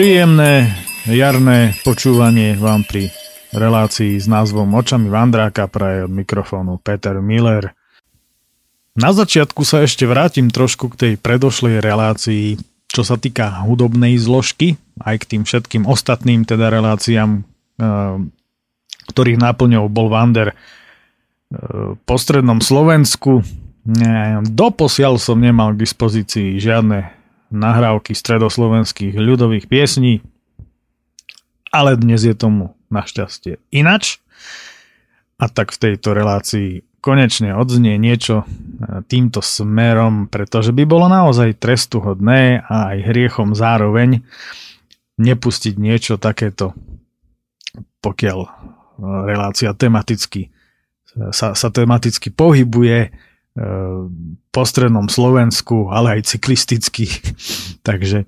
Príjemné jarné počúvanie vám pri relácii s názvom Očami Vandráka praje od mikrofónu Peter Miller. Na začiatku sa ešte vrátim trošku k tej predošlej relácii, čo sa týka hudobnej zložky, aj k tým všetkým ostatným teda reláciám, eh, ktorých náplňou bol Vander eh, po strednom Slovensku. Doposiaľ som nemal k dispozícii žiadne nahrávky stredoslovenských ľudových piesní, ale dnes je tomu našťastie inač. A tak v tejto relácii konečne odznie niečo e, týmto smerom, pretože by bolo naozaj trestuhodné a aj hriechom zároveň nepustiť niečo takéto, pokiaľ e, relácia tematicky e, sa, sa tematicky pohybuje po strednom Slovensku, ale aj cyklisticky. Takže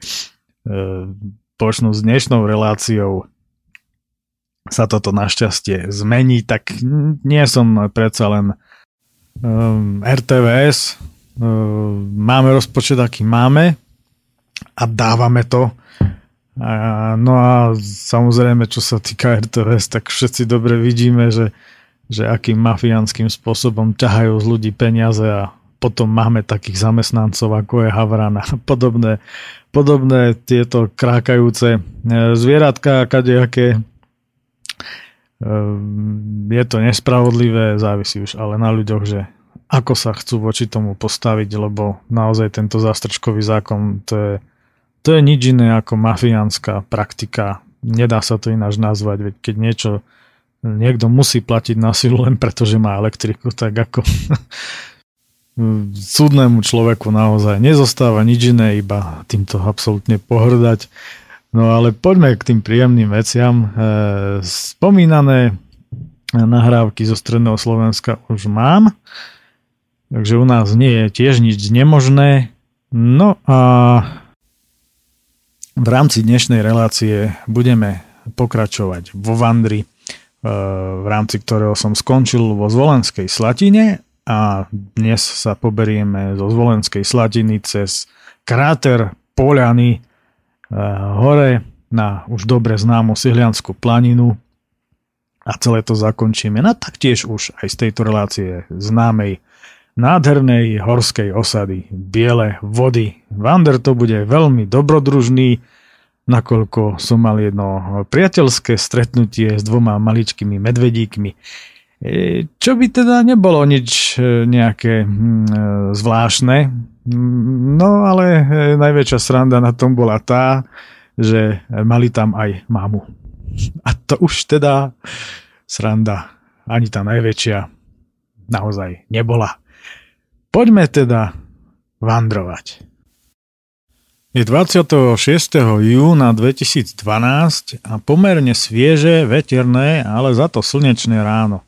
počnú s dnešnou reláciou sa toto našťastie zmení, tak nie som predsa len um, RTVS, um, máme rozpočet, aký máme a dávame to. A, no a samozrejme, čo sa týka RTVS, tak všetci dobre vidíme, že, že akým mafiánskym spôsobom ťahajú z ľudí peniaze a potom máme takých zamestnancov, ako je Havran a podobné, podobné tieto krákajúce e, zvieratka, kadejaké Ehm, je to nespravodlivé, závisí už ale na ľuďoch, že ako sa chcú voči tomu postaviť, lebo naozaj tento zástrčkový zákon to je, to je nič iné ako mafiánska praktika. Nedá sa to ináč nazvať, veď keď niečo niekto musí platiť na silu len preto, že má elektriku, tak ako súdnemu človeku naozaj nezostáva nič iné, iba týmto absolútne pohrdať. No ale poďme k tým príjemným veciam. E, spomínané nahrávky zo Stredného Slovenska už mám, takže u nás nie je tiež nič nemožné. No a v rámci dnešnej relácie budeme pokračovať vo Vandri, v rámci ktorého som skončil vo Zvolenskej Slatine a dnes sa poberieme zo Zvolenskej Slatiny cez kráter Poliany hore na už dobre známu Sihlianskú planinu a celé to zakončíme na taktiež už aj z tejto relácie známej nádhernej horskej osady Biele vody. Vander to bude veľmi dobrodružný, nakoľko som mal jedno priateľské stretnutie s dvoma maličkými medvedíkmi. E, čo by teda nebolo nič e, nejaké hm, e, zvláštne, No ale najväčšia sranda na tom bola tá, že mali tam aj mamu. A to už teda sranda ani tá najväčšia naozaj nebola. Poďme teda vandrovať. Je 26. júna 2012 a pomerne svieže, veterné, ale za to slnečné ráno.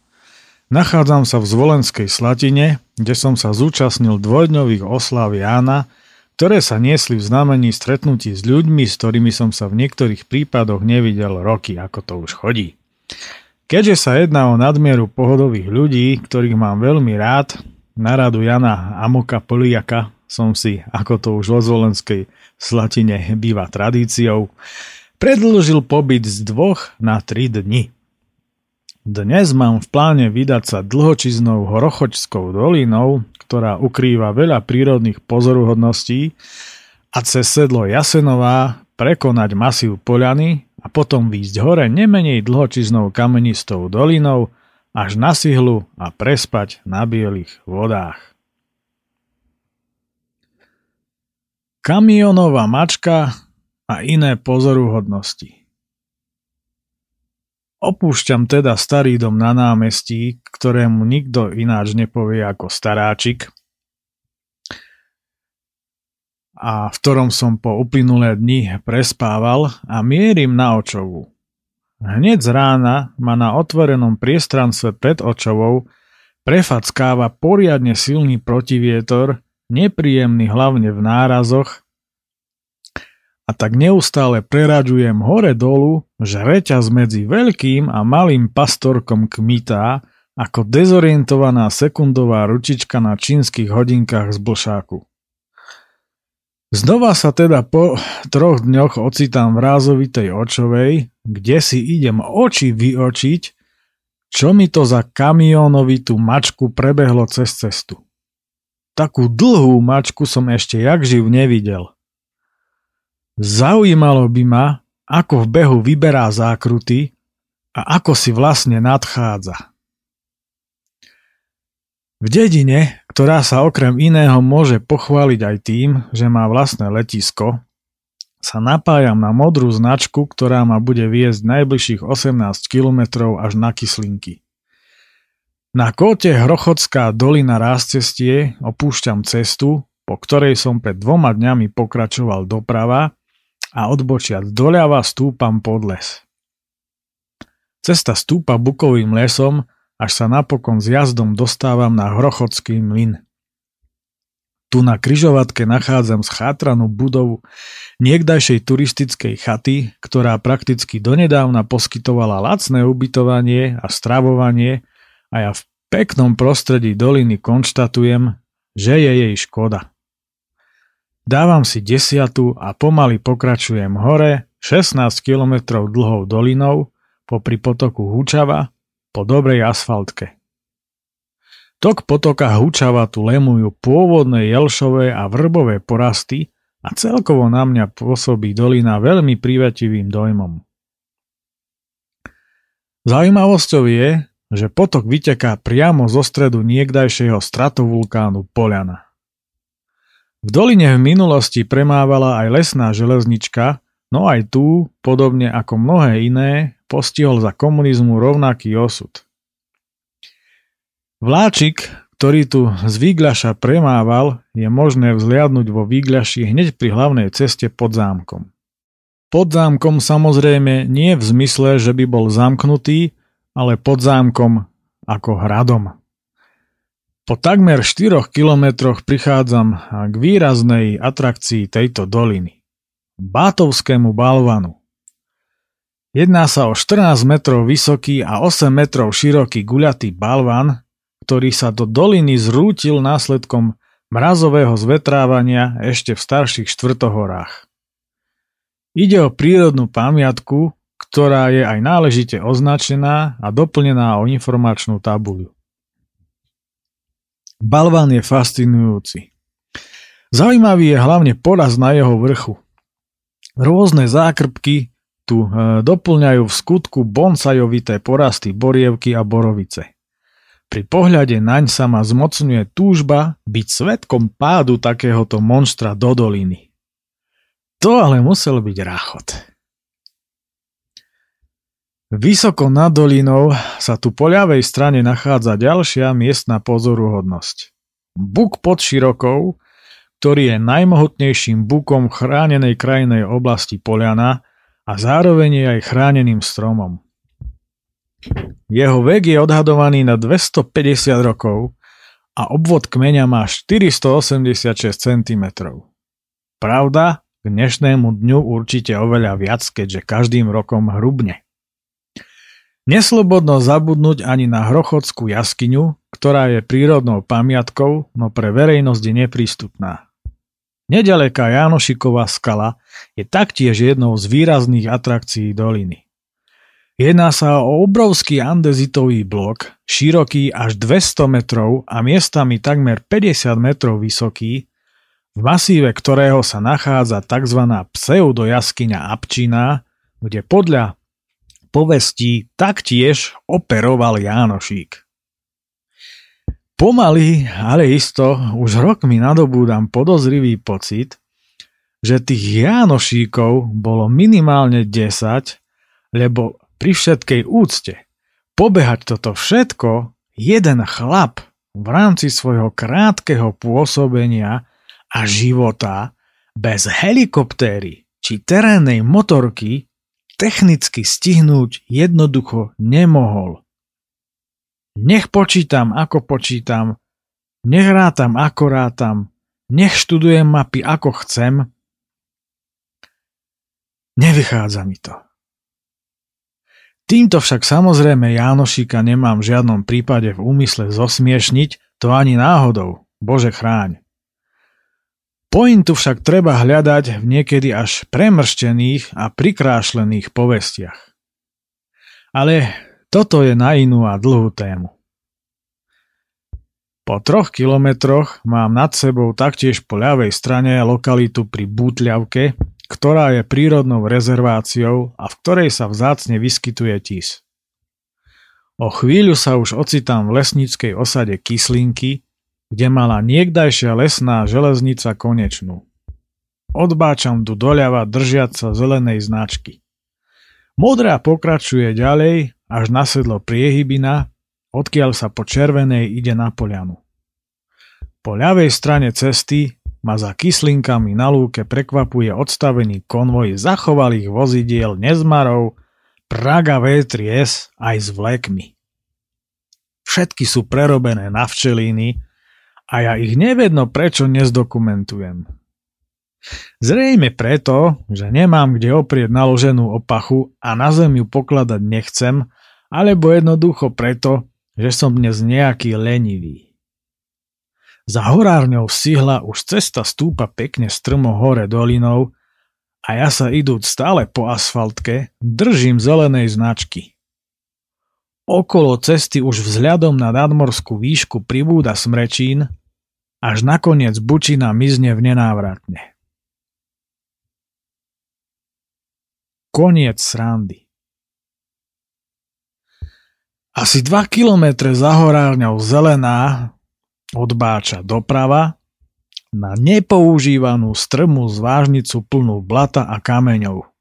Nachádzam sa v Zvolenskej Slatine, kde som sa zúčastnil dvojdňových oslav Jána, ktoré sa niesli v znamení stretnutí s ľuďmi, s ktorými som sa v niektorých prípadoch nevidel roky, ako to už chodí. Keďže sa jedná o nadmieru pohodových ľudí, ktorých mám veľmi rád, na radu Jana Amoka Poliaka som si, ako to už vo Zvolenskej Slatine býva tradíciou, predlžil pobyt z dvoch na tri dni. Dnes mám v pláne vydať sa dlhočiznou Horochočskou dolinou, ktorá ukrýva veľa prírodných pozoruhodností a cez sedlo Jasenová prekonať masív Poľany a potom výjsť hore nemenej dlhočiznou kamenistou dolinou až na Sihlu a prespať na bielých vodách. Kamionová mačka a iné pozoruhodnosti. Opúšťam teda starý dom na námestí, ktorému nikto ináč nepovie ako staráčik, a v ktorom som po uplynulé dni prespával a mierim na očovu. Hneď z rána ma na otvorenom priestranstve pred očovou prefackáva poriadne silný protivietor, nepríjemný hlavne v nárazoch a tak neustále preraďujem hore-dolu, že reťaz medzi veľkým a malým pastorkom kmitá ako dezorientovaná sekundová ručička na čínskych hodinkách z blšáku. Znova sa teda po troch dňoch ocitám v rázovitej očovej, kde si idem oči vyočiť, čo mi to za kamionovitú mačku prebehlo cez cestu. Takú dlhú mačku som ešte jak živ nevidel. Zaujímalo by ma, ako v behu vyberá zákruty a ako si vlastne nadchádza. V dedine, ktorá sa okrem iného môže pochváliť aj tým, že má vlastné letisko, sa napájam na modrú značku, ktorá ma bude viesť najbližších 18 km až na Kyslinky. Na kóte Hrochodská dolina Ráscestie opúšťam cestu, po ktorej som pred dvoma dňami pokračoval doprava a odbočiať doľava stúpam pod les. Cesta stúpa bukovým lesom až sa napokon s jazdom dostávam na Hrochodský mlyn. Tu na kryžovatke nachádzam schátranú budovu niekdajšej turistickej chaty, ktorá prakticky donedávna poskytovala lacné ubytovanie a stravovanie a ja v peknom prostredí doliny konštatujem, že je jej škoda. Dávam si desiatu a pomaly pokračujem hore 16 km dlhou dolinou popri potoku Húčava po dobrej asfaltke. Tok potoka Hučava tu lemujú pôvodné jelšové a vrbové porasty a celkovo na mňa pôsobí dolina veľmi privativým dojmom. Zaujímavosťou je, že potok vyteká priamo zo stredu niekdajšieho stratovulkánu Poliana. V doline v minulosti premávala aj lesná železnička, no aj tu, podobne ako mnohé iné, postihol za komunizmu rovnaký osud. Vláčik, ktorý tu z Výgľaša premával, je možné vzliadnúť vo Výgľaši hneď pri hlavnej ceste pod zámkom. Pod zámkom samozrejme nie v zmysle, že by bol zamknutý, ale pod zámkom ako hradom. Po takmer 4 kilometroch prichádzam k výraznej atrakcii tejto doliny. Bátovskému balvanu. Jedná sa o 14 metrov vysoký a 8 metrov široký guľatý balvan, ktorý sa do doliny zrútil následkom mrazového zvetrávania ešte v starších štvrtohorách. Ide o prírodnú pamiatku, ktorá je aj náležite označená a doplnená o informačnú tabuľu. Balván je fascinujúci. Zaujímavý je hlavne poraz na jeho vrchu. Rôzne zákrpky, tu e, doplňajú v skutku bonsajovité porasty borievky a borovice. Pri pohľade naň sa ma zmocňuje túžba byť svetkom pádu takéhoto monstra do doliny. To ale musel byť ráchot. Vysoko nad dolinou sa tu po ľavej strane nachádza ďalšia miestna pozoruhodnosť. Buk pod Širokou, ktorý je najmohutnejším bukom chránenej krajinej oblasti Poliana, a zároveň je aj chráneným stromom. Jeho vek je odhadovaný na 250 rokov a obvod kmeňa má 486 cm. Pravda, k dnešnému dňu určite oveľa viac, keďže každým rokom hrubne. Neslobodno zabudnúť ani na Hrochodskú jaskyňu, ktorá je prírodnou pamiatkou, no pre verejnosť je neprístupná. Nedaleká Jánošiková skala je taktiež jednou z výrazných atrakcií doliny. Jedná sa o obrovský andezitový blok, široký až 200 metrov a miestami takmer 50 metrov vysoký, v masíve ktorého sa nachádza tzv. pseudojaskyňa Apčina, kde podľa povestí taktiež operoval Jánošík. Pomaly, ale isto, už rokmi nadobúdam podozrivý pocit, že tých Jánošíkov bolo minimálne 10, lebo pri všetkej úcte pobehať toto všetko jeden chlap v rámci svojho krátkeho pôsobenia a života bez helikoptéry či terénnej motorky technicky stihnúť jednoducho nemohol. Nech počítam, ako počítam, nech rátam, ako rátam, nech študujem mapy, ako chcem. Nevychádza mi to. Týmto však samozrejme Jánošika nemám v žiadnom prípade v úmysle zosmiešniť, to ani náhodou, Bože chráň. Pointu však treba hľadať v niekedy až premrštených a prikrášlených povestiach. Ale toto je na inú a dlhú tému. Po troch kilometroch mám nad sebou taktiež po ľavej strane lokalitu pri Bútľavke, ktorá je prírodnou rezerváciou a v ktorej sa vzácne vyskytuje tis. O chvíľu sa už ocitám v lesníckej osade Kyslinky, kde mala niekdajšia lesná železnica konečnú. Odbáčam tu doľava držiať sa zelenej značky. Modrá pokračuje ďalej až na sedlo priehybina, odkiaľ sa po červenej ide na polianu. Po ľavej strane cesty ma za kyslinkami na lúke prekvapuje odstavený konvoj zachovalých vozidiel Nezmarov, Praga V3S aj s vlekmi. Všetky sú prerobené na včelíny a ja ich nevedno prečo nezdokumentujem. Zrejme preto, že nemám kde oprieť naloženú opachu a na zem ju pokladať nechcem, alebo jednoducho preto, že som dnes nejaký lenivý. Za horárňou sihla už cesta stúpa pekne strmo hore dolinou a ja sa idúc stále po asfaltke držím zelenej značky. Okolo cesty už vzhľadom na nadmorskú výšku pribúda smrečín, až nakoniec bučina mizne v nenávratne. Koniec srandy. Asi 2 kilometre za horárňou zelená odbáča doprava na nepoužívanú strmú zvážnicu plnú blata a kameňov.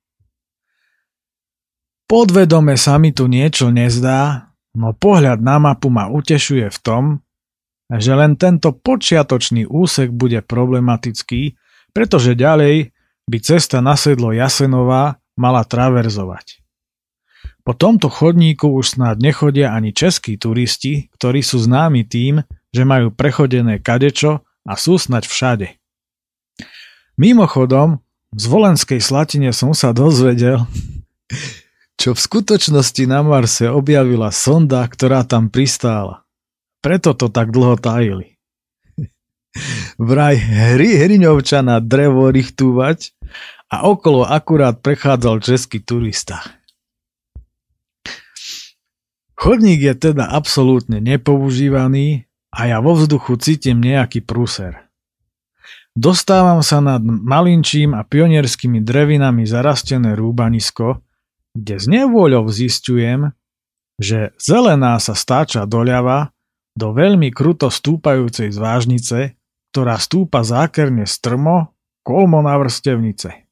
Podvedome sa mi tu niečo nezdá, no pohľad na mapu ma utešuje v tom, že len tento počiatočný úsek bude problematický, pretože ďalej by cesta na sedlo Jasenová mala traverzovať. Po tomto chodníku už snáď nechodia ani českí turisti, ktorí sú známi tým, že majú prechodené kadečo a sú snať všade. Mimochodom, z Volenskej Slatine som sa dozvedel, čo v skutočnosti na Marse objavila sonda, ktorá tam pristála. Preto to tak dlho tajili. Vraj hry hriňovča na drevo richtúvať a okolo akurát prechádzal český turista. Chodník je teda absolútne nepoužívaný a ja vo vzduchu cítim nejaký prúser. Dostávam sa nad malinčím a pionierskými drevinami zarastené rúbanisko, kde z nevôľou zistujem, že zelená sa stáča doľava do veľmi kruto stúpajúcej zvážnice, ktorá stúpa zákerne strmo kolmo na vrstevnice.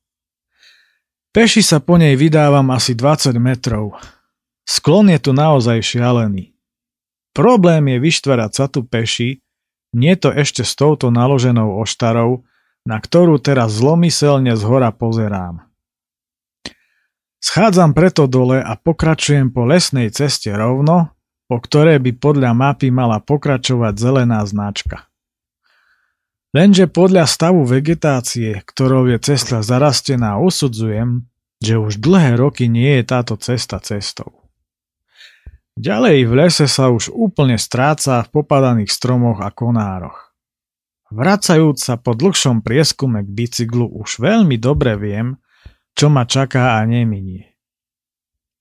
Peši sa po nej vydávam asi 20 metrov. Sklon je tu naozaj šialený. Problém je vyštverať sa tu peši, nie to ešte s touto naloženou oštarou, na ktorú teraz zlomyselne z hora pozerám. Schádzam preto dole a pokračujem po lesnej ceste rovno, po ktorej by podľa mapy mala pokračovať zelená značka. Lenže podľa stavu vegetácie, ktorou je cesta zarastená, usudzujem, že už dlhé roky nie je táto cesta cestou. Ďalej v lese sa už úplne stráca v popadaných stromoch a konároch. Vracajúc sa po dlhšom prieskume k bicyklu už veľmi dobre viem, čo ma čaká a neminie.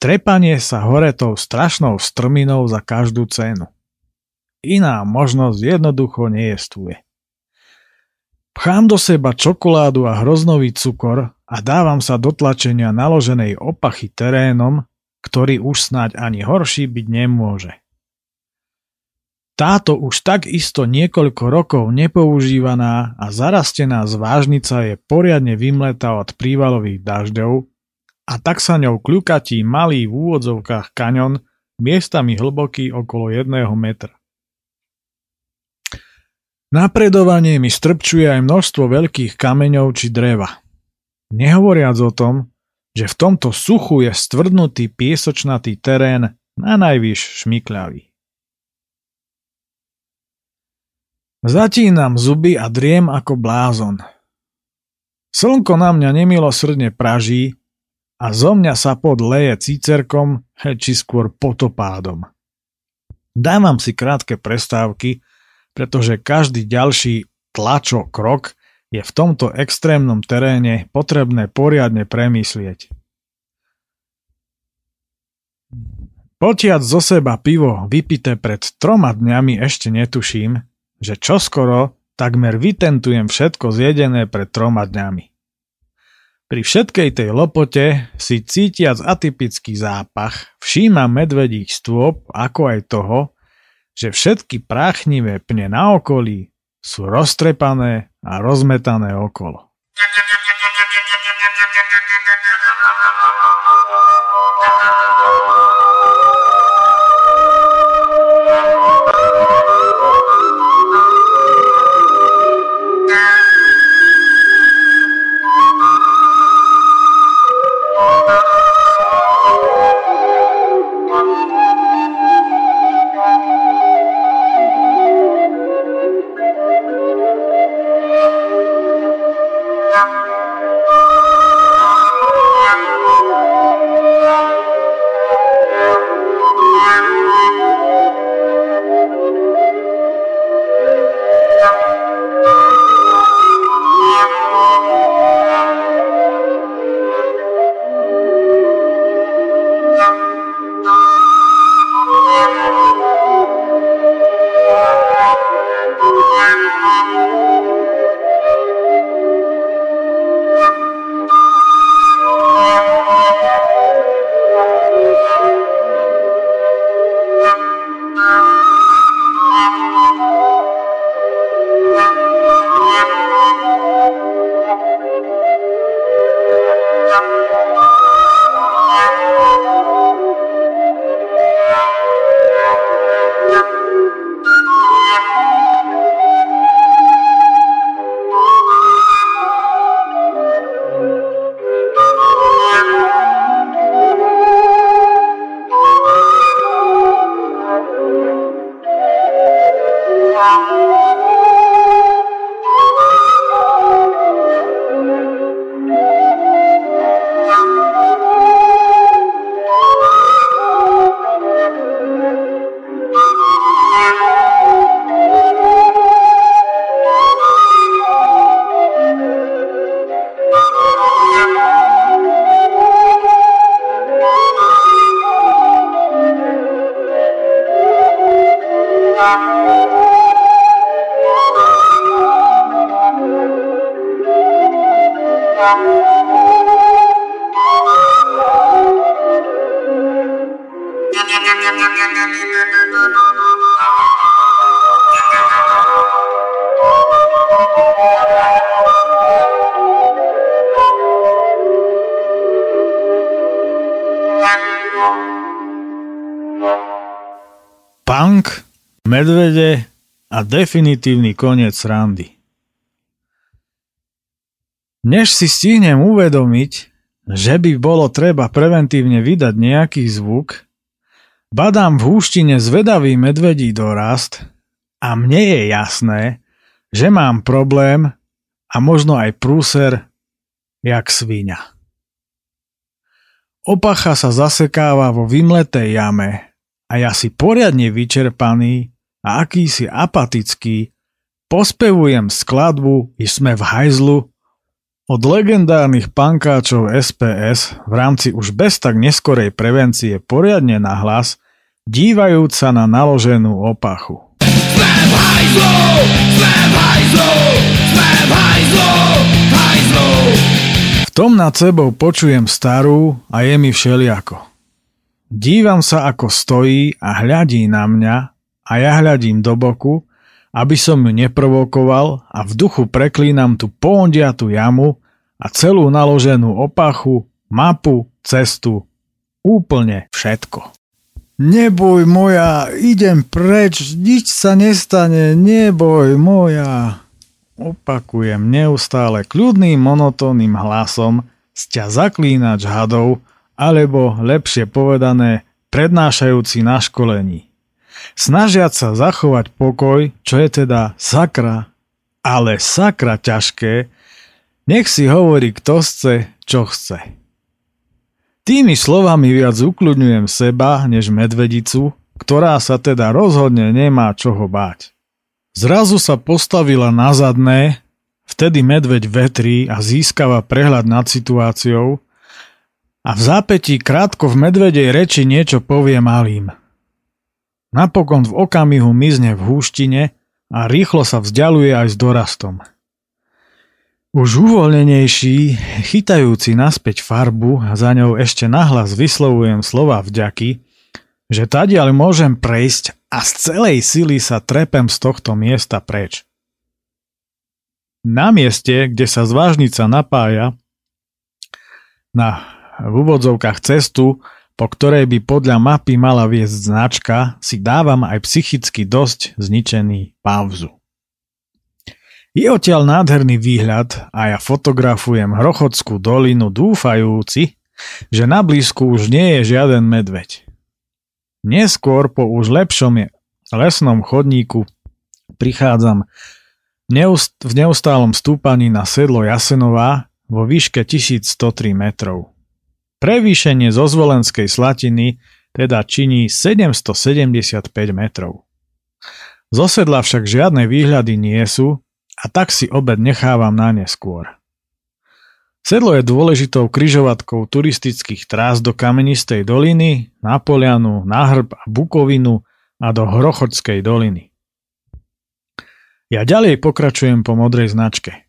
Trepanie sa hore tou strašnou strminou za každú cenu. Iná možnosť jednoducho nejestvuje. Pchám do seba čokoládu a hroznový cukor a dávam sa do tlačenia naloženej opachy terénom, ktorý už snáď ani horší byť nemôže. Táto už tak isto niekoľko rokov nepoužívaná a zarastená zvážnica je poriadne vymletá od prívalových dažďov a tak sa ňou kľukatí malý v úvodzovkách kaňon, miestami hlboký okolo jedného metra. Napredovanie mi strpčuje aj množstvo veľkých kameňov či dreva. Nehovoriac o tom, že v tomto suchu je stvrdnutý piesočnatý terén na najvyš šmikľavý. Zatínam zuby a driem ako blázon. Slnko na mňa nemilosrdne praží a zo mňa sa pod leje cícerkom, či skôr potopádom. Dávam si krátke prestávky, pretože každý ďalší tlačo krok je v tomto extrémnom teréne potrebné poriadne premyslieť. Potiac zo seba pivo vypité pred troma dňami ešte netuším, že čoskoro takmer vytentujem všetko zjedené pred troma dňami. Pri všetkej tej lopote si cítiac atypický zápach všímam medvedích stôp ako aj toho, že všetky práchnivé pne na okolí sú roztrepané a rozmetané okolo. Medvede a definitívny koniec randy. Než si stihnem uvedomiť, že by bolo treba preventívne vydať nejaký zvuk, badám v húštine zvedavý medvedí dorast a mne je jasné, že mám problém a možno aj prúser, jak svíňa. Opacha sa zasekáva vo vymletej jame a ja si poriadne vyčerpaný a akýsi apatický pospevujem skladbu i sme v hajzlu od legendárnych pankáčov SPS v rámci už bez tak neskorej prevencie poriadne na hlas, dívajúc sa na naloženú opachu. Sme v hajzlu! Sme v hajzlu! Sme v hajzlu! Hajzlu! V tom nad sebou počujem starú a je mi všeliako. Dívam sa, ako stojí a hľadí na mňa a ja hľadím do boku, aby som ju neprovokoval a v duchu preklínam tú pondiatú jamu a celú naloženú opachu, mapu, cestu, úplne všetko. Neboj moja, idem preč, nič sa nestane, neboj moja. Opakujem neustále kľudným monotónnym hlasom, sťa zaklínač hadov, alebo lepšie povedané prednášajúci na školení. Snažiať sa zachovať pokoj, čo je teda sakra, ale sakra ťažké, nech si hovorí kto chce, čo chce. Tými slovami viac ukľudňujem seba než medvedicu, ktorá sa teda rozhodne nemá čoho báť. Zrazu sa postavila na zadné, vtedy medveď vetrí a získava prehľad nad situáciou a v zápätí krátko v medvedej reči niečo povie malým. Napokon v okamihu mizne v húštine a rýchlo sa vzdialuje aj s dorastom. Už uvoľnenejší, chytajúci naspäť farbu a za ňou ešte nahlas vyslovujem slova vďaky, že ale môžem prejsť a z celej sily sa trepem z tohto miesta preč. Na mieste, kde sa zvážnica napája na v úvodzovkách cestu, po ktorej by podľa mapy mala viesť značka, si dávam aj psychicky dosť zničený pauzu. Je odtiaľ nádherný výhľad a ja fotografujem Hrochodskú dolinu dúfajúci, že na blízku už nie je žiaden medveď. Neskôr po už lepšom lesnom chodníku prichádzam v neustálom stúpaní na sedlo Jasenová vo výške 1103 metrov. Prevýšenie zo Zvolenskej slatiny teda činí 775 metrov. Z osedla však žiadne výhľady nie sú a tak si obed nechávam na neskôr. Sedlo je dôležitou kryžovatkou turistických trás do Kamenistej doliny, na Polianu, na Hrb a Bukovinu a do Hrochodskej doliny. Ja ďalej pokračujem po modrej značke.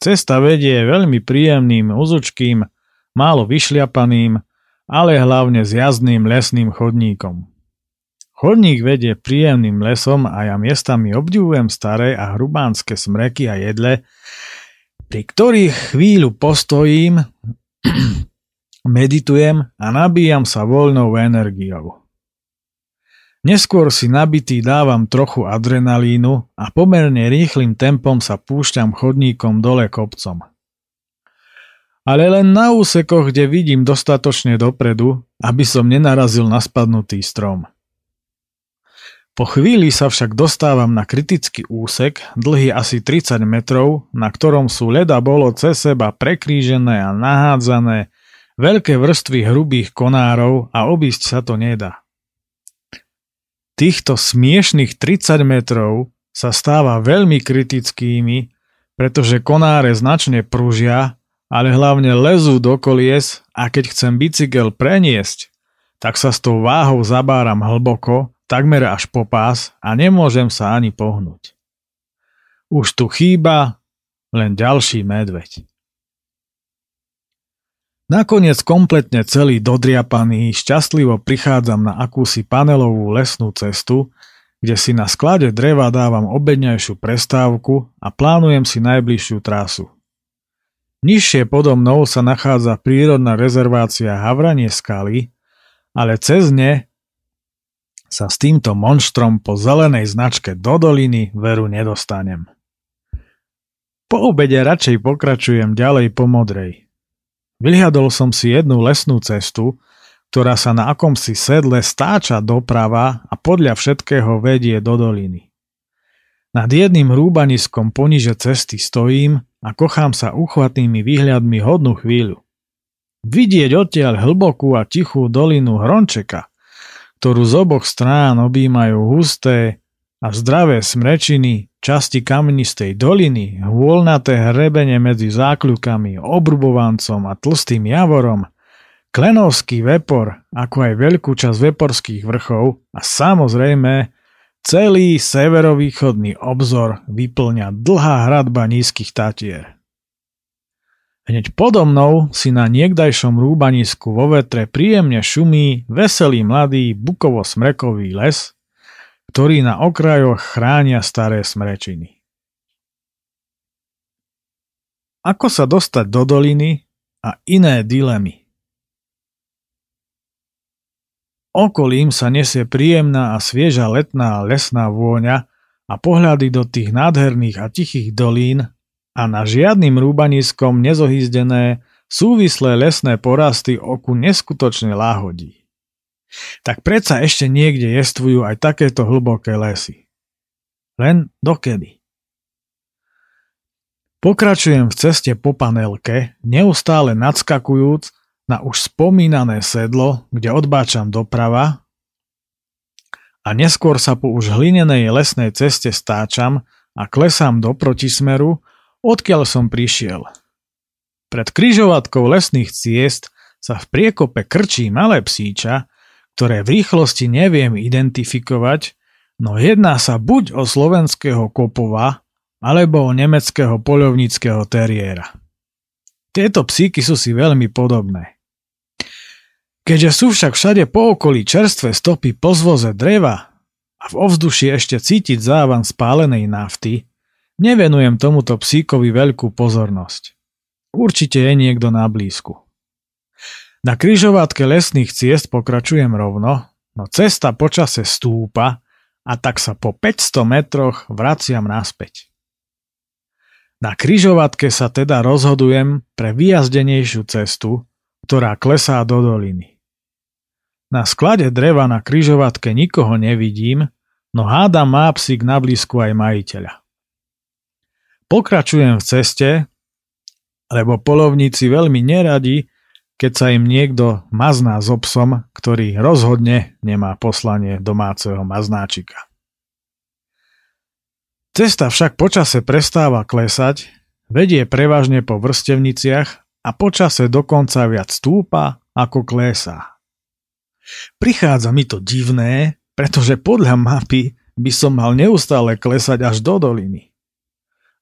Cesta vedie veľmi príjemným, uzučkým, málo vyšliapaným, ale hlavne s jazdným lesným chodníkom. Chodník vedie príjemným lesom a ja miestami obdivujem staré a hrubánske smreky a jedle, pri ktorých chvíľu postojím, meditujem a nabíjam sa voľnou energiou. Neskôr si nabitý dávam trochu adrenalínu a pomerne rýchlým tempom sa púšťam chodníkom dole kopcom. Ale len na úsekoch, kde vidím dostatočne dopredu, aby som nenarazil na spadnutý strom. Po chvíli sa však dostávam na kritický úsek, dlhý asi 30 metrov, na ktorom sú leda bolo cez seba prekrížené a nahádzané veľké vrstvy hrubých konárov a obísť sa to nedá. Týchto smiešných 30 metrov sa stáva veľmi kritickými, pretože konáre značne pružia, ale hlavne lezú do kolies a keď chcem bicykel preniesť, tak sa s tou váhou zabáram hlboko takmer až po pás a nemôžem sa ani pohnúť. Už tu chýba len ďalší medveď. Nakoniec kompletne celý dodriapaný šťastlivo prichádzam na akúsi panelovú lesnú cestu, kde si na sklade dreva dávam obedňajšiu prestávku a plánujem si najbližšiu trasu. Nižšie podo mnou sa nachádza prírodná rezervácia Havranie skaly, ale cez ne sa s týmto monštrom po zelenej značke do doliny veru nedostanem. Po obede radšej pokračujem ďalej po modrej. Vyhľadol som si jednu lesnú cestu, ktorá sa na akomsi sedle stáča doprava a podľa všetkého vedie do doliny. Nad jedným rúbaniskom poniže cesty stojím a kochám sa uchvatnými výhľadmi hodnú chvíľu. Vidieť odtiaľ hlbokú a tichú dolinu Hrončeka, ktorú z oboch strán objímajú husté a zdravé smrečiny, časti kamenistej doliny, hôlnaté hrebene medzi zákľukami, obrubovancom a tlstým javorom, klenovský vepor, ako aj veľkú časť veporských vrchov a samozrejme celý severovýchodný obzor vyplňa dlhá hradba nízkych tatier. Hneď podo mnou si na niekdajšom rúbanisku vo vetre príjemne šumí veselý mladý bukovo-smrekový les, ktorý na okrajoch chránia staré smrečiny. Ako sa dostať do doliny a iné dilemy. Okolím sa nesie príjemná a svieža letná lesná vôňa a pohľady do tých nádherných a tichých dolín a na žiadnym rúbaniskom nezohýzdené súvislé lesné porasty oku neskutočne láhodí. Tak predsa ešte niekde jestvujú aj takéto hlboké lesy. Len dokedy? Pokračujem v ceste po panelke, neustále nadskakujúc na už spomínané sedlo, kde odbáčam doprava a neskôr sa po už hlinenej lesnej ceste stáčam a klesám do protismeru, Odkiaľ som prišiel? Pred kryžovatkou lesných ciest sa v priekope krčí malé psíča, ktoré v rýchlosti neviem identifikovať, no jedná sa buď o slovenského kopova, alebo o nemeckého poľovníckého teriéra. Tieto psíky sú si veľmi podobné. Keďže sú však všade po okolí čerstvé stopy po zvoze dreva a v ovzduši ešte cítiť závan spálenej nafty, Nevenujem tomuto psíkovi veľkú pozornosť. Určite je niekto na blízku. Na kryžovatke lesných ciest pokračujem rovno, no cesta počase stúpa a tak sa po 500 metroch vraciam naspäť. Na kryžovatke sa teda rozhodujem pre vyjazdenejšiu cestu, ktorá klesá do doliny. Na sklade dreva na kryžovatke nikoho nevidím, no hádam má psík na blízku aj majiteľa. Pokračujem v ceste, lebo polovníci veľmi neradi, keď sa im niekto mazná s obsom, ktorý rozhodne nemá poslanie domáceho maznáčika. Cesta však počase prestáva klesať, vedie prevažne po vrstevniciach a počase dokonca viac stúpa ako klesá. Prichádza mi to divné, pretože podľa mapy by som mal neustále klesať až do doliny.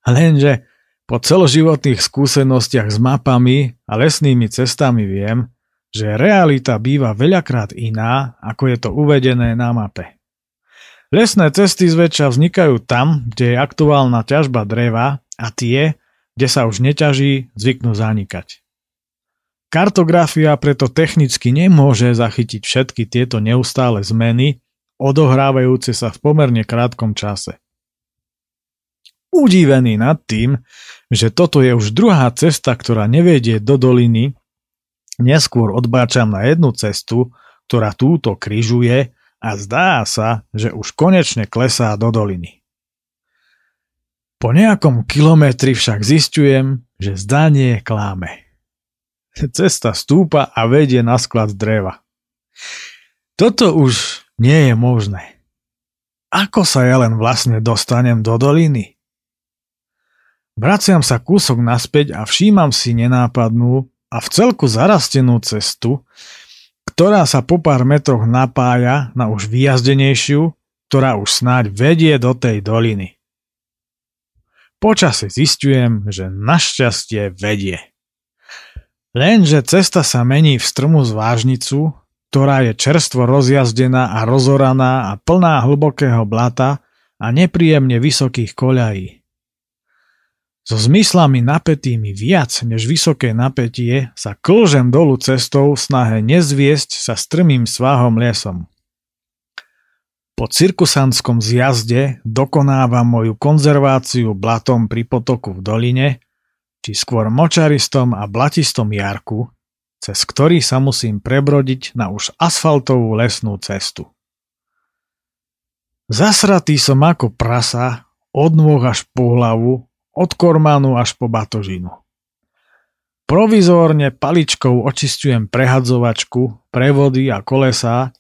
Lenže po celoživotných skúsenostiach s mapami a lesnými cestami viem, že realita býva veľakrát iná, ako je to uvedené na mape. Lesné cesty zväčša vznikajú tam, kde je aktuálna ťažba dreva a tie, kde sa už neťaží, zvyknú zanikať. Kartografia preto technicky nemôže zachytiť všetky tieto neustále zmeny, odohrávajúce sa v pomerne krátkom čase udivený nad tým, že toto je už druhá cesta, ktorá nevedie do doliny. Neskôr odbáčam na jednu cestu, ktorá túto kryžuje a zdá sa, že už konečne klesá do doliny. Po nejakom kilometri však zistujem, že zdanie kláme. Cesta stúpa a vedie na sklad dreva. Toto už nie je možné. Ako sa ja len vlastne dostanem do doliny? Vraciam sa kúsok naspäť a všímam si nenápadnú a v celku zarastenú cestu, ktorá sa po pár metroch napája na už vyjazdenejšiu, ktorá už snáď vedie do tej doliny. Počase zistujem, že našťastie vedie. Lenže cesta sa mení v strmu zvážnicu, ktorá je čerstvo rozjazdená a rozoraná a plná hlbokého blata a nepríjemne vysokých koľají. So zmyslami napätými viac než vysoké napätie sa klžem dolu cestou v snahe nezviesť sa strmým svahom lesom. Po cirkusantskom zjazde dokonávam moju konzerváciu blatom pri potoku v doline, či skôr močaristom a blatistom jarku, cez ktorý sa musím prebrodiť na už asfaltovú lesnú cestu. Zasratý som ako prasa, od nôh až po hlavu od kormánu až po batožinu. Provizórne paličkou očistujem prehadzovačku, prevody a kolesá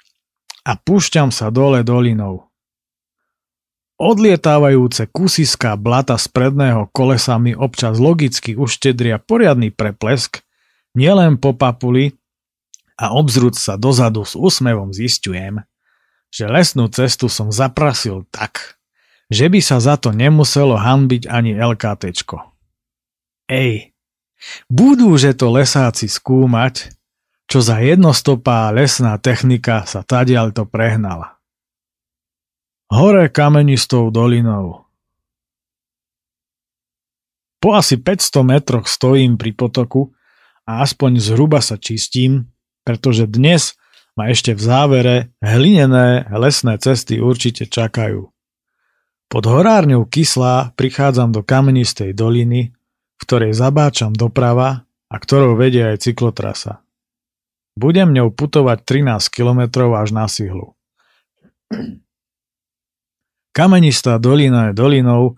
a púšťam sa dole dolinou. Odlietávajúce kusiska blata z predného kolesa mi občas logicky uštedria poriadny preplesk, nielen po papuli a obzrúť sa dozadu s úsmevom zistujem, že lesnú cestu som zaprasil tak, že by sa za to nemuselo hanbiť ani LKTčko. Ej, budú že to lesáci skúmať, čo za jednostopá lesná technika sa tadiaľ to prehnala. Hore kamenistou dolinou. Po asi 500 metroch stojím pri potoku a aspoň zhruba sa čistím, pretože dnes ma ešte v závere hlinené lesné cesty určite čakajú. Pod horárňou Kyslá prichádzam do kamenistej doliny, v ktorej zabáčam doprava a ktorou vedie aj cyklotrasa. Budem ňou putovať 13 km až na Sihlu. Kamenistá dolina je dolinou,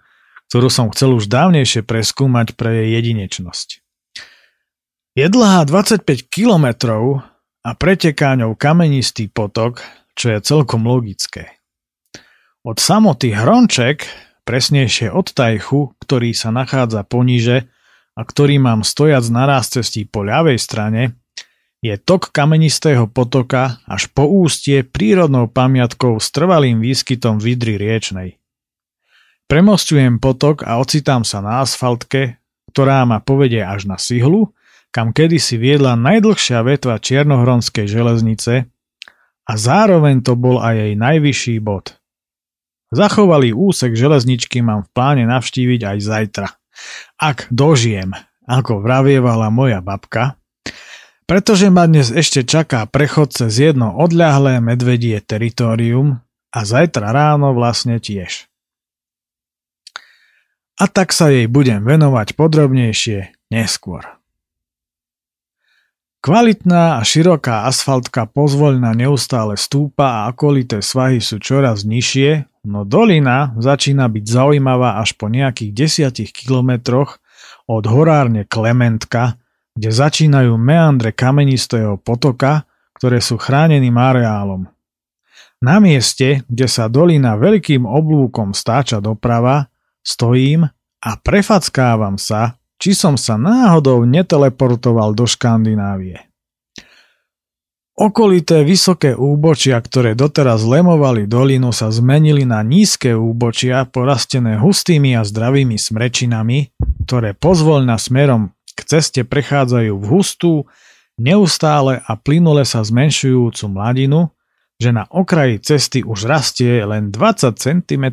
ktorú som chcel už dávnejšie preskúmať pre jej jedinečnosť. Je dlhá 25 km a preteká ňou kamenistý potok, čo je celkom logické. Od samoty Hronček, presnejšie od Tajchu, ktorý sa nachádza poniže a ktorý mám stojac naraz cestí po ľavej strane, je tok kamenistého potoka až po ústie prírodnou pamiatkou s trvalým výskytom vidry riečnej. Premostujem potok a ocitám sa na asfaltke, ktorá ma povedie až na Sihlu, kam kedysi viedla najdlhšia vetva Čiernohronskej železnice a zároveň to bol aj jej najvyšší bod. Zachovalý úsek železničky mám v pláne navštíviť aj zajtra. Ak dožijem, ako vravievala moja babka, pretože ma dnes ešte čaká prechod cez jedno odľahlé medvedie teritorium a zajtra ráno vlastne tiež. A tak sa jej budem venovať podrobnejšie neskôr. Kvalitná a široká asfaltka pozvoľna neustále stúpa a okolité svahy sú čoraz nižšie, no dolina začína byť zaujímavá až po nejakých desiatich kilometroch od horárne Klementka, kde začínajú meandre kamenistého potoka, ktoré sú chráneným areálom. Na mieste, kde sa dolina veľkým oblúkom stáča doprava, stojím a prefackávam sa, či som sa náhodou neteleportoval do Škandinávie. Okolité vysoké úbočia, ktoré doteraz lemovali dolinu, sa zmenili na nízke úbočia porastené hustými a zdravými smrečinami, ktoré pozvoľna smerom k ceste prechádzajú v hustú, neustále a plynule sa zmenšujúcu mladinu, že na okraji cesty už rastie len 20 cm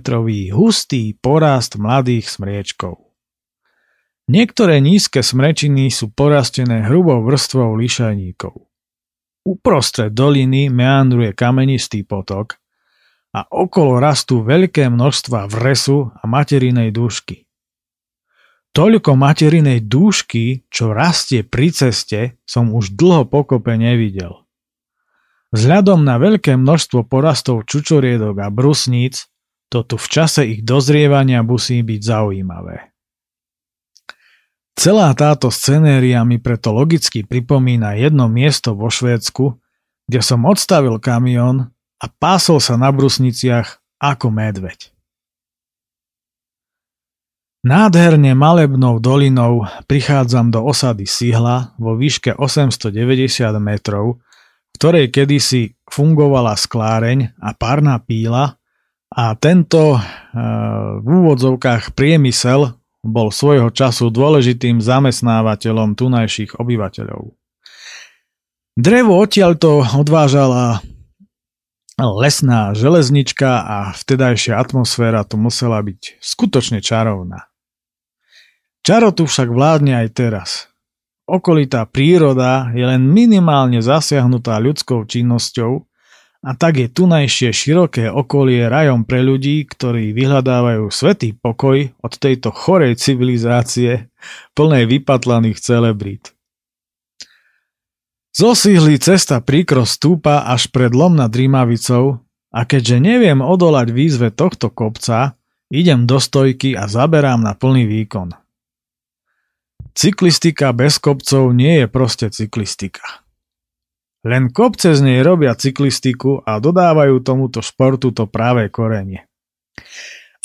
hustý porast mladých smriečkov. Niektoré nízke smrečiny sú porastené hrubou vrstvou lišajníkov. Uprostred doliny meandruje kamenistý potok a okolo rastú veľké množstva vresu a materinej dúšky. Toľko materinej dúšky, čo rastie pri ceste, som už dlho pokope nevidel. Vzhľadom na veľké množstvo porastov čučoriedok a brusníc, to tu v čase ich dozrievania musí byť zaujímavé. Celá táto scenéria mi preto logicky pripomína jedno miesto vo Švédsku, kde som odstavil kamión a pásol sa na brusniciach ako medveď. Nádherne malebnou dolinou prichádzam do osady Sihla vo výške 890 metrov, v ktorej kedysi fungovala skláreň a párna píla a tento e, v úvodzovkách priemysel bol svojho času dôležitým zamestnávateľom tunajších obyvateľov. Drevo odtiaľto odvážala lesná železnička a vtedajšia atmosféra tu musela byť skutočne čarovná. Čaro tu však vládne aj teraz. Okolitá príroda je len minimálne zasiahnutá ľudskou činnosťou a tak je tunajšie široké okolie rajom pre ľudí, ktorí vyhľadávajú svetý pokoj od tejto chorej civilizácie plnej vypatlaných celebrít. Zosíhli cesta príkro stúpa až pred lom nad Rímavicou a keďže neviem odolať výzve tohto kopca, idem do stojky a zaberám na plný výkon. Cyklistika bez kopcov nie je proste cyklistika. Len kopce z nej robia cyklistiku a dodávajú tomuto športu to práve korenie.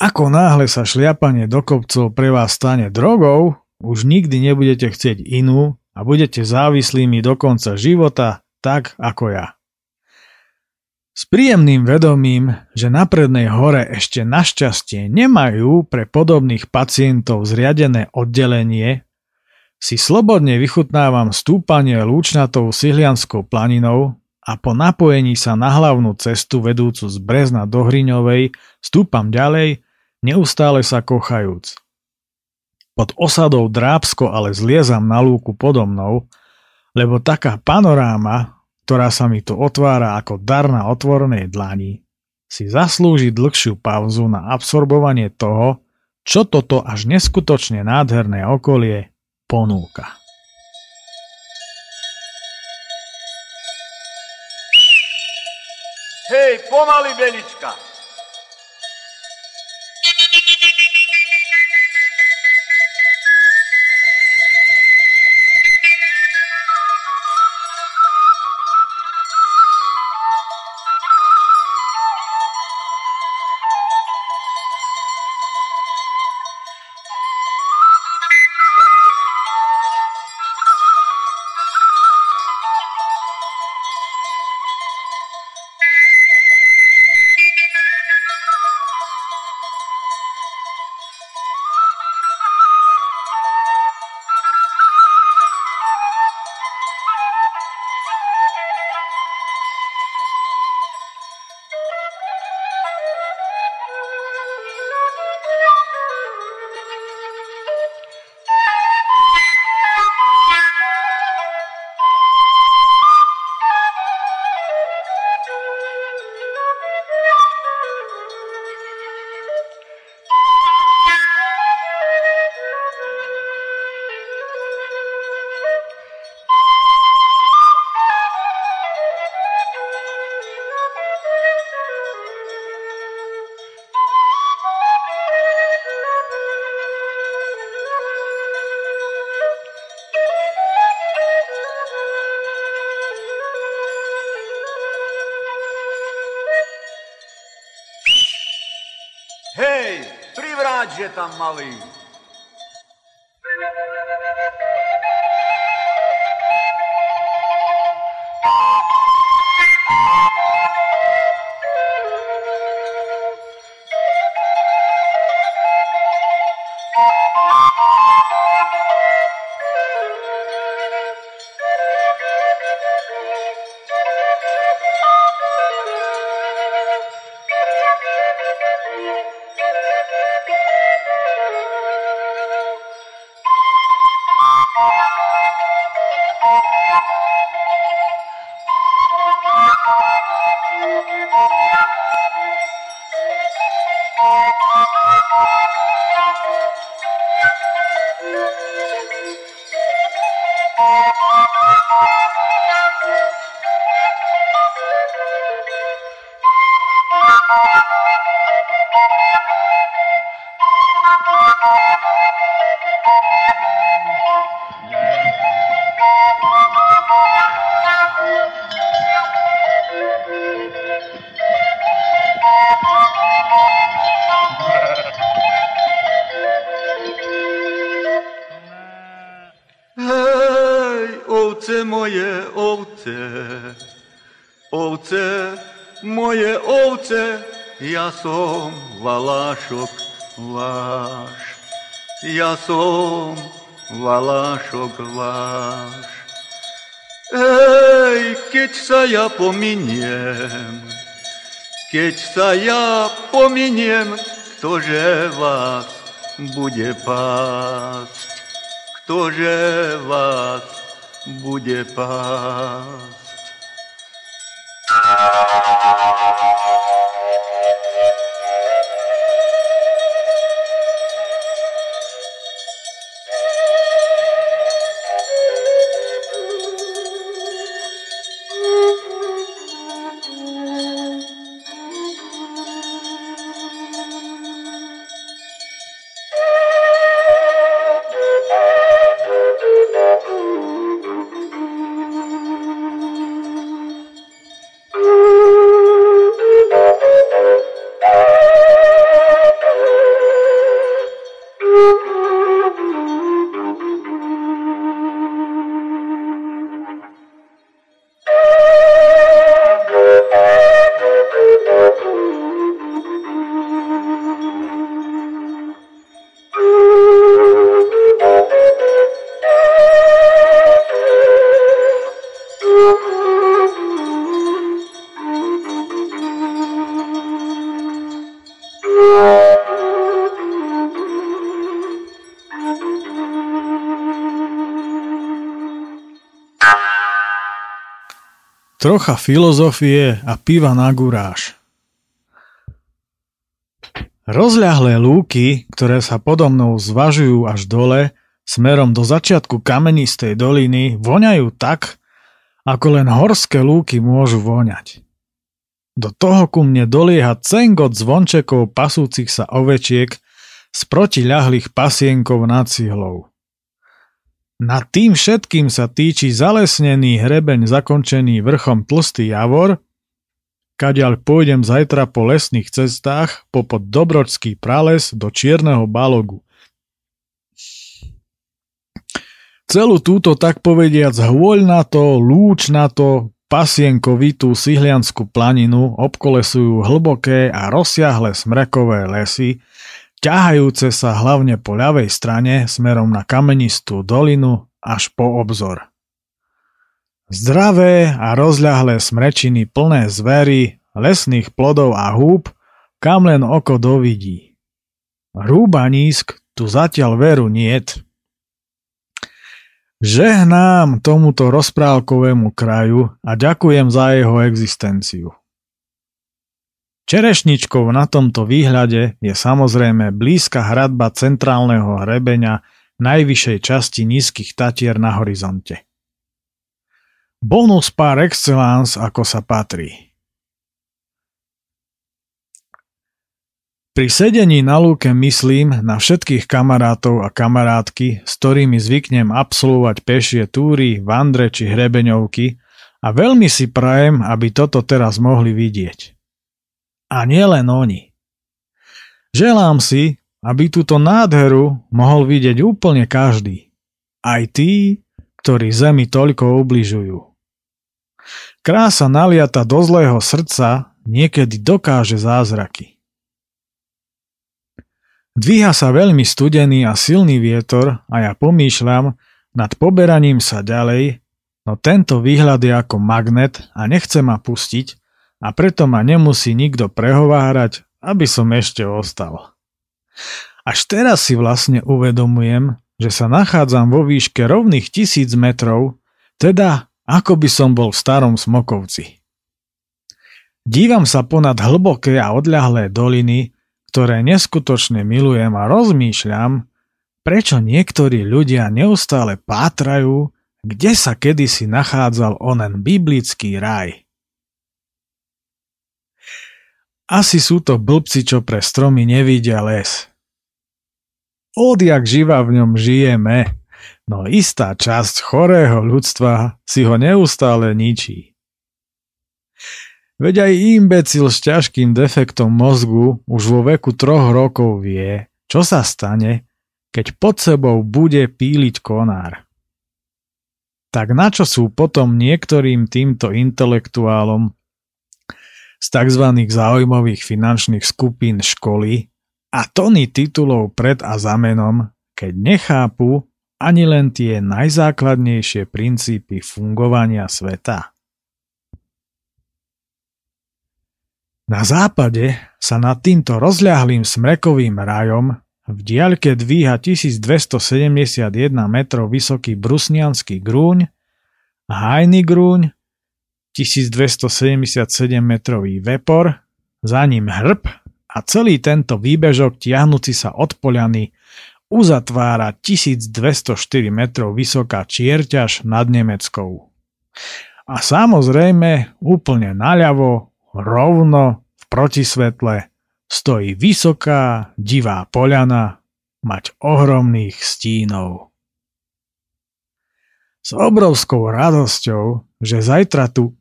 Ako náhle sa šliapanie do kopcov pre vás stane drogou, už nikdy nebudete chcieť inú a budete závislými do konca života, tak ako ja. S príjemným vedomím, že na prednej hore ešte našťastie nemajú pre podobných pacientov zriadené oddelenie, si slobodne vychutnávam stúpanie lúčnatou Sihlianskou planinou a po napojení sa na hlavnú cestu vedúcu z Brezna do Hriňovej stúpam ďalej, neustále sa kochajúc. Pod osadou Drábsko ale zliezam na lúku podo mnou, lebo taká panoráma, ktorá sa mi tu otvára ako dar na otvorenej dlani, si zaslúži dlhšiu pauzu na absorbovanie toho, čo toto až neskutočne nádherné okolie ponúka. Hej, pomaly, Belička! Jakže tam malý. Ovce, ja som valášok váš. Ja som valášok váš. Hej, keď sa ja pominiem, keď sa ja pominiem, ktože vás bude pásť, ktože vás bude pásť. Trocha filozofie a piva na guráž. Rozľahlé lúky, ktoré sa podo mnou zvažujú až dole, smerom do začiatku kamenistej doliny, voňajú tak, ako len horské lúky môžu voňať. Do toho ku mne dolieha cengot zvončekov pasúcich sa ovečiek z protiľahlých pasienkov nad cihlou. Nad tým všetkým sa týči zalesnený hrebeň zakončený vrchom tlstý javor, kadiaľ pôjdem zajtra po lesných cestách popod Dobročský prales do Čierneho balogu. Celú túto tak povediac hôľnato, lúčnato, pasienkovitú Sihlianskú planinu obkolesujú hlboké a rozsiahle smrekové lesy, ťahajúce sa hlavne po ľavej strane smerom na kamenistú dolinu až po obzor. Zdravé a rozľahlé smrečiny plné zvery, lesných plodov a húb, kam len oko dovidí. nízk tu zatiaľ veru niet. Žehnám tomuto rozprávkovému kraju a ďakujem za jeho existenciu. Čerešničkou na tomto výhľade je samozrejme blízka hradba centrálneho hrebeňa najvyššej časti nízkych tatier na horizonte. Bonus par excellence, ako sa patrí. Pri sedení na lúke myslím na všetkých kamarátov a kamarátky, s ktorými zvyknem absolvovať pešie túry, vandre či hrebeňovky a veľmi si prajem, aby toto teraz mohli vidieť. A nielen oni. Želám si, aby túto nádheru mohol vidieť úplne každý. Aj tí, ktorí zemi toľko ubližujú. Krása naliata do zlého srdca niekedy dokáže zázraky. Dvíha sa veľmi studený a silný vietor a ja pomýšľam nad poberaním sa ďalej, no tento výhľad je ako magnet a nechce ma pustiť a preto ma nemusí nikto prehovárať, aby som ešte ostal. Až teraz si vlastne uvedomujem, že sa nachádzam vo výške rovných tisíc metrov, teda ako by som bol v starom Smokovci. Dívam sa ponad hlboké a odľahlé doliny, ktoré neskutočne milujem a rozmýšľam, prečo niektorí ľudia neustále pátrajú, kde sa kedysi nachádzal onen biblický raj. Asi sú to blbci, čo pre stromy nevidia les. Odjak živa v ňom žijeme, no istá časť chorého ľudstva si ho neustále ničí. Veď aj imbecil s ťažkým defektom mozgu už vo veku troch rokov vie, čo sa stane, keď pod sebou bude píliť konár. Tak na čo sú potom niektorým týmto intelektuálom z tzv. záujmových finančných skupín školy a tony titulov pred a za menom, keď nechápu ani len tie najzákladnejšie princípy fungovania sveta? Na západe sa nad týmto rozľahlým smrekovým rajom v diaľke dvíha 1271 metrov vysoký brusnianský grúň hajný grúň 1277 metrový vepor, za ním hrb a celý tento výbežok tiahnúci sa od Poliany uzatvára 1204 metrov vysoká čierťaž nad Nemeckou. A samozrejme úplne naľavo, rovno protisvetle stojí vysoká, divá poľana, mať ohromných stínov. S obrovskou radosťou, že zajtra tu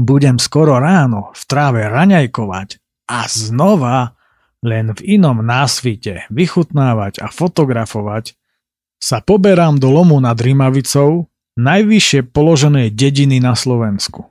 budem skoro ráno v tráve raňajkovať a znova len v inom násvite vychutnávať a fotografovať, sa poberám do lomu nad Rimavicou, najvyššie položenej dediny na Slovensku.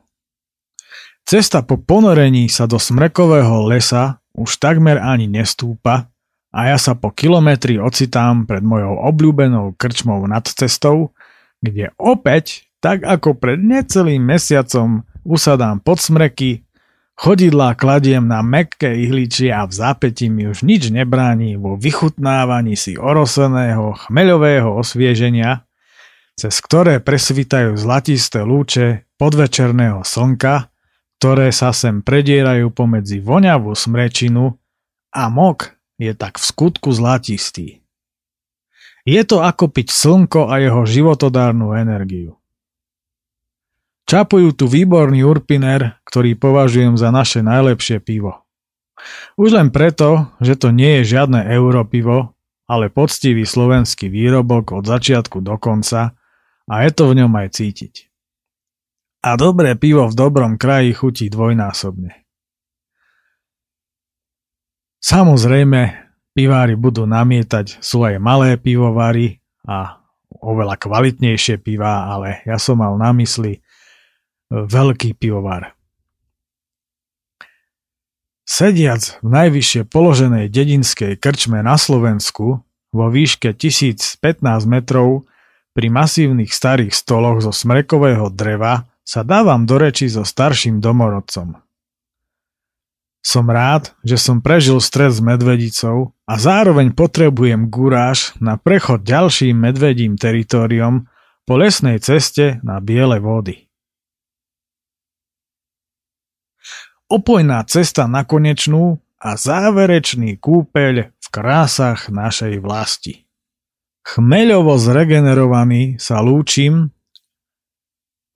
Cesta po ponorení sa do smrekového lesa už takmer ani nestúpa a ja sa po kilometri ocitám pred mojou obľúbenou krčmou nad cestou, kde opäť, tak ako pred necelým mesiacom, usadám pod smreky, chodidlá kladiem na mekké ihličie a v zápätí mi už nič nebráni vo vychutnávaní si oroseného chmeľového osvieženia, cez ktoré presvítajú zlatisté lúče podvečerného slnka ktoré sa sem predierajú pomedzi voňavú smrečinu a mok je tak v skutku zlatistý. Je to ako piť slnko a jeho životodárnu energiu. Čapujú tu výborný urpiner, ktorý považujem za naše najlepšie pivo. Už len preto, že to nie je žiadne europivo, ale poctivý slovenský výrobok od začiatku do konca a je to v ňom aj cítiť. A dobré pivo v dobrom kraji chutí dvojnásobne. Samozrejme, pivári budú namietať, sú aj malé pivovary a oveľa kvalitnejšie piva, ale ja som mal na mysli veľký pivovar. Sediac v najvyššie položenej dedinskej krčme na Slovensku vo výške 1015 metrov pri masívnych starých stoloch zo smrekového dreva sa dávam do reči so starším domorodcom. Som rád, že som prežil stres s medvedicou a zároveň potrebujem guráž na prechod ďalším medvedím teritoriom po lesnej ceste na biele vody. Opojná cesta na konečnú a záverečný kúpeľ v krásach našej vlasti. Chmeľovo zregenerovaný sa lúčim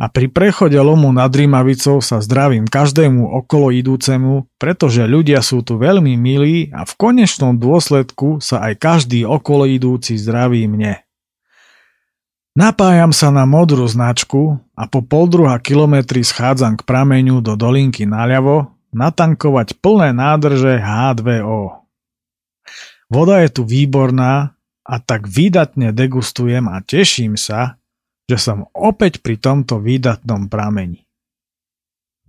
a pri prechode lomu nad Rímavicou sa zdravím každému okolo idúcemu, pretože ľudia sú tu veľmi milí a v konečnom dôsledku sa aj každý okolo idúci zdraví mne. Napájam sa na modrú značku a po pol druha kilometri schádzam k prameňu do dolinky naľavo natankovať plné nádrže H2O. Voda je tu výborná a tak výdatne degustujem a teším sa, že som opäť pri tomto výdatnom prameni.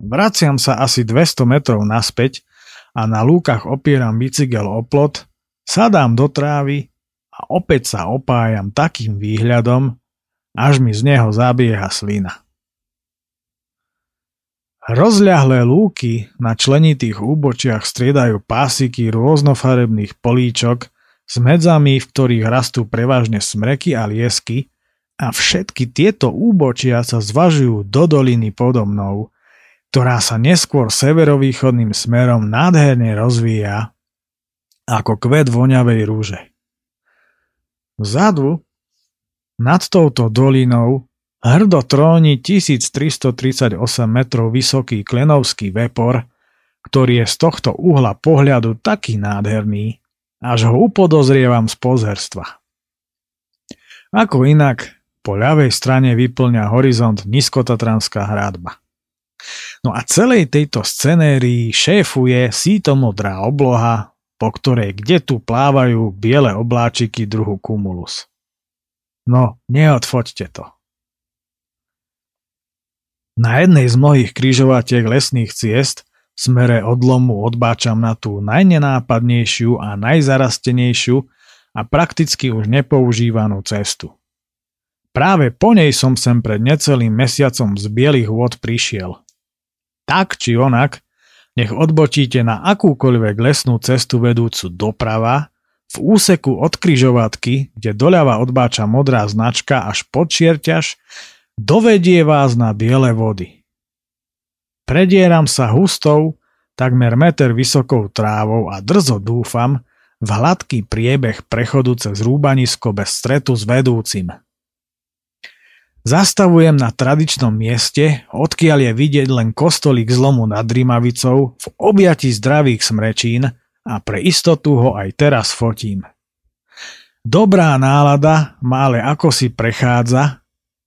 Vraciam sa asi 200 metrov naspäť a na lúkach opieram bicykel o plot, sadám do trávy a opäť sa opájam takým výhľadom, až mi z neho zabieha slina. Rozľahlé lúky na členitých úbočiach striedajú pásiky rôznofarebných políčok s medzami, v ktorých rastú prevažne smreky a liesky a všetky tieto úbočia sa zvažujú do doliny podo mnou, ktorá sa neskôr severovýchodným smerom nádherne rozvíja ako kvet voňavej rúže. Vzadu, nad touto dolinou, Hrdo tróni 1338 metrov vysoký klenovský vepor, ktorý je z tohto uhla pohľadu taký nádherný, až ho upodozrievam z pozerstva. Ako inak, po ľavej strane vyplňa horizont Niskotatranská hradba. No a celej tejto scenérii šéfuje sítomodrá obloha, po ktorej kde tu plávajú biele obláčiky druhu cumulus. No, neodfoďte to. Na jednej z mnohých križovatiek lesných ciest v smere odlomu odbáčam na tú najnenápadnejšiu a najzarastenejšiu a prakticky už nepoužívanú cestu. Práve po nej som sem pred necelým mesiacom z bielých vôd prišiel. Tak či onak, nech odbočíte na akúkoľvek lesnú cestu vedúcu doprava, v úseku od kryžovatky, kde doľava odbáča modrá značka až pod čierťaž, dovedie vás na biele vody. Predieram sa hustou, takmer meter vysokou trávou a drzo dúfam v hladký priebeh prechodu cez rúbanisko bez stretu s vedúcim. Zastavujem na tradičnom mieste, odkiaľ je vidieť len kostolík zlomu nad Rimavicou v objati zdravých smrečín a pre istotu ho aj teraz fotím. Dobrá nálada ma ale ako si prechádza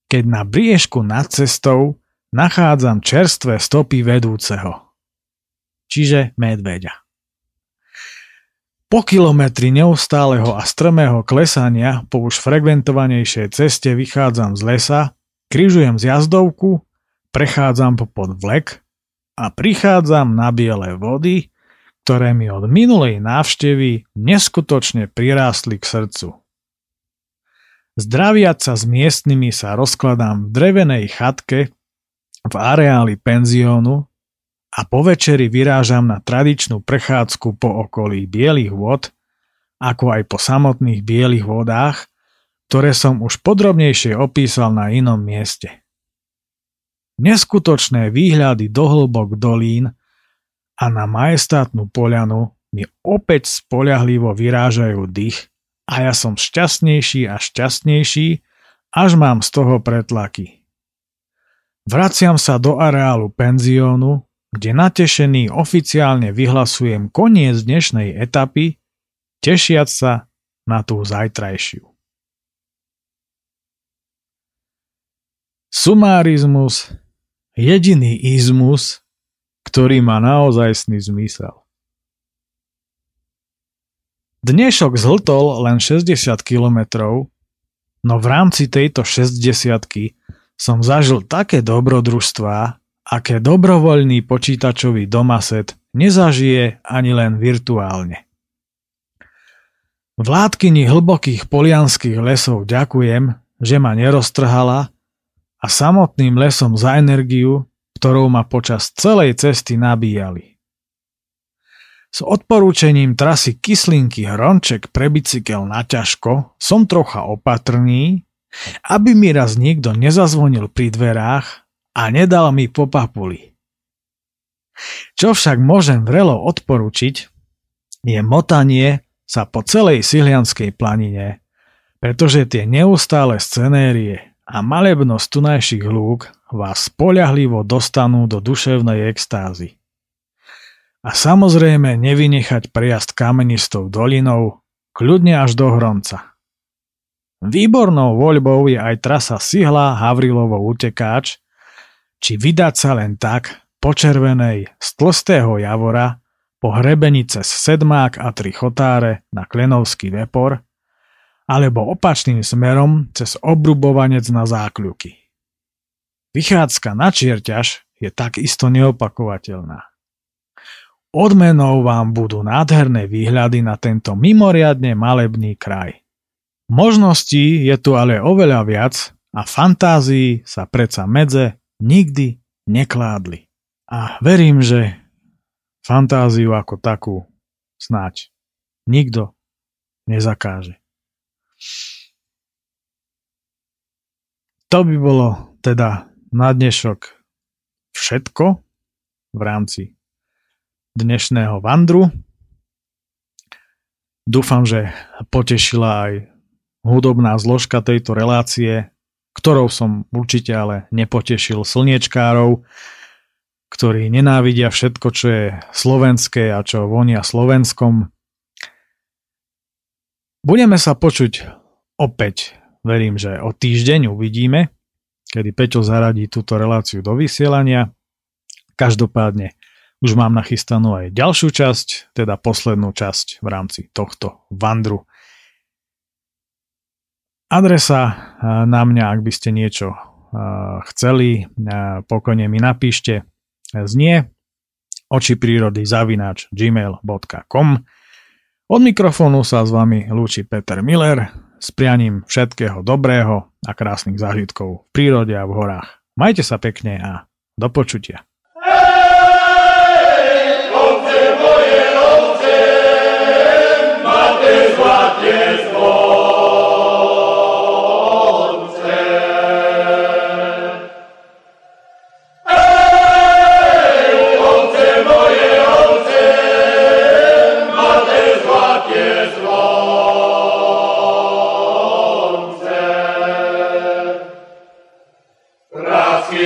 keď na briežku nad cestou nachádzam čerstvé stopy vedúceho. Čiže medveďa. Po kilometri neustáleho a strmého klesania po už frekventovanejšej ceste vychádzam z lesa, križujem z jazdovku, prechádzam po pod vlek a prichádzam na biele vody, ktoré mi od minulej návštevy neskutočne prirástli k srdcu. Zdraviať sa s miestnymi sa rozkladám v drevenej chatke v areáli penziónu a po večeri vyrážam na tradičnú prechádzku po okolí bielých vod, ako aj po samotných bielých vodách, ktoré som už podrobnejšie opísal na inom mieste. Neskutočné výhľady do hlbok dolín a na majestátnu poľanu mi opäť spoľahlivo vyrážajú dých a ja som šťastnejší a šťastnejší, až mám z toho pretlaky. Vraciam sa do areálu penziónu, kde natešený oficiálne vyhlasujem koniec dnešnej etapy, tešiac sa na tú zajtrajšiu. Sumárizmus, jediný izmus, ktorý má naozajstný zmysel. Dnešok zhltol len 60 km, no v rámci tejto 60 som zažil také dobrodružstvá, aké dobrovoľný počítačový domaset nezažije ani len virtuálne. Vládkyni hlbokých polianských lesov ďakujem, že ma neroztrhala a samotným lesom za energiu, ktorou ma počas celej cesty nabíjali. S odporúčením trasy Kyslinky Hronček pre bicykel na ťažko som trocha opatrný, aby mi raz niekto nezazvonil pri dverách a nedal mi po. Čo však môžem vrelo odporučiť, je motanie sa po celej Sihlianskej planine, pretože tie neustále scenérie a malebnosť tunajších lúk vás spoľahlivo dostanú do duševnej extázy. A samozrejme nevynechať prejazd kamenistou dolinou, kľudne až do Hronca. Výbornou voľbou je aj trasa Sihla Havrilovo utekáč, či vydať sa len tak po červenej z tlstého javora po hrebení cez Sedmák a tri chotáre na Klenovský vepor, alebo opačným smerom cez obrubovanec na zákľuky. Vychádzka na čierťaž je takisto neopakovateľná. Odmenou vám budú nádherné výhľady na tento mimoriadne malebný kraj. Možností je tu ale oveľa viac a fantázii sa predsa medze nikdy nekládli. A verím, že fantáziu ako takú snáď nikto nezakáže. To by bolo teda na dnešok všetko v rámci dnešného vandru. Dúfam, že potešila aj hudobná zložka tejto relácie, ktorou som určite ale nepotešil slniečkárov, ktorí nenávidia všetko, čo je slovenské a čo vonia Slovenskom. Budeme sa počuť opäť, verím, že o týždeň uvidíme, kedy Peťo zaradí túto reláciu do vysielania. Každopádne už mám nachystanú aj ďalšiu časť, teda poslednú časť v rámci tohto vandru. Adresa na mňa, ak by ste niečo chceli, pokojne mi napíšte znie oči prírody zavináč gmail.com Od mikrofónu sa s vami lúči Peter Miller s prianím všetkého dobrého a krásnych zážitkov v prírode a v horách. Majte sa pekne a do počutia.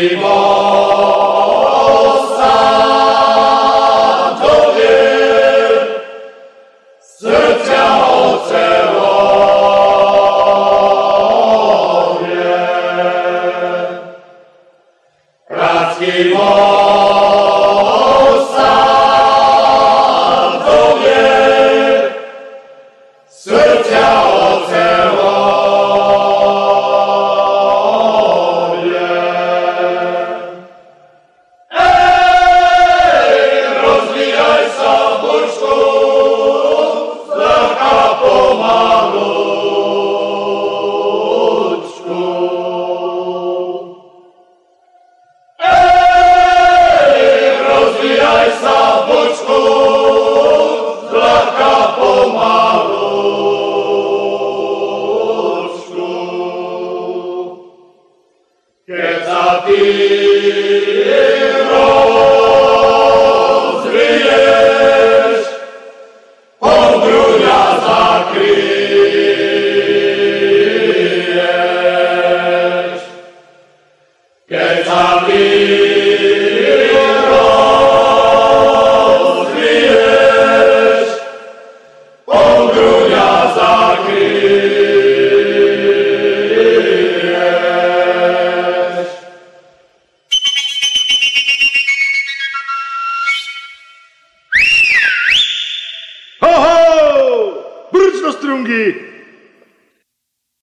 Viva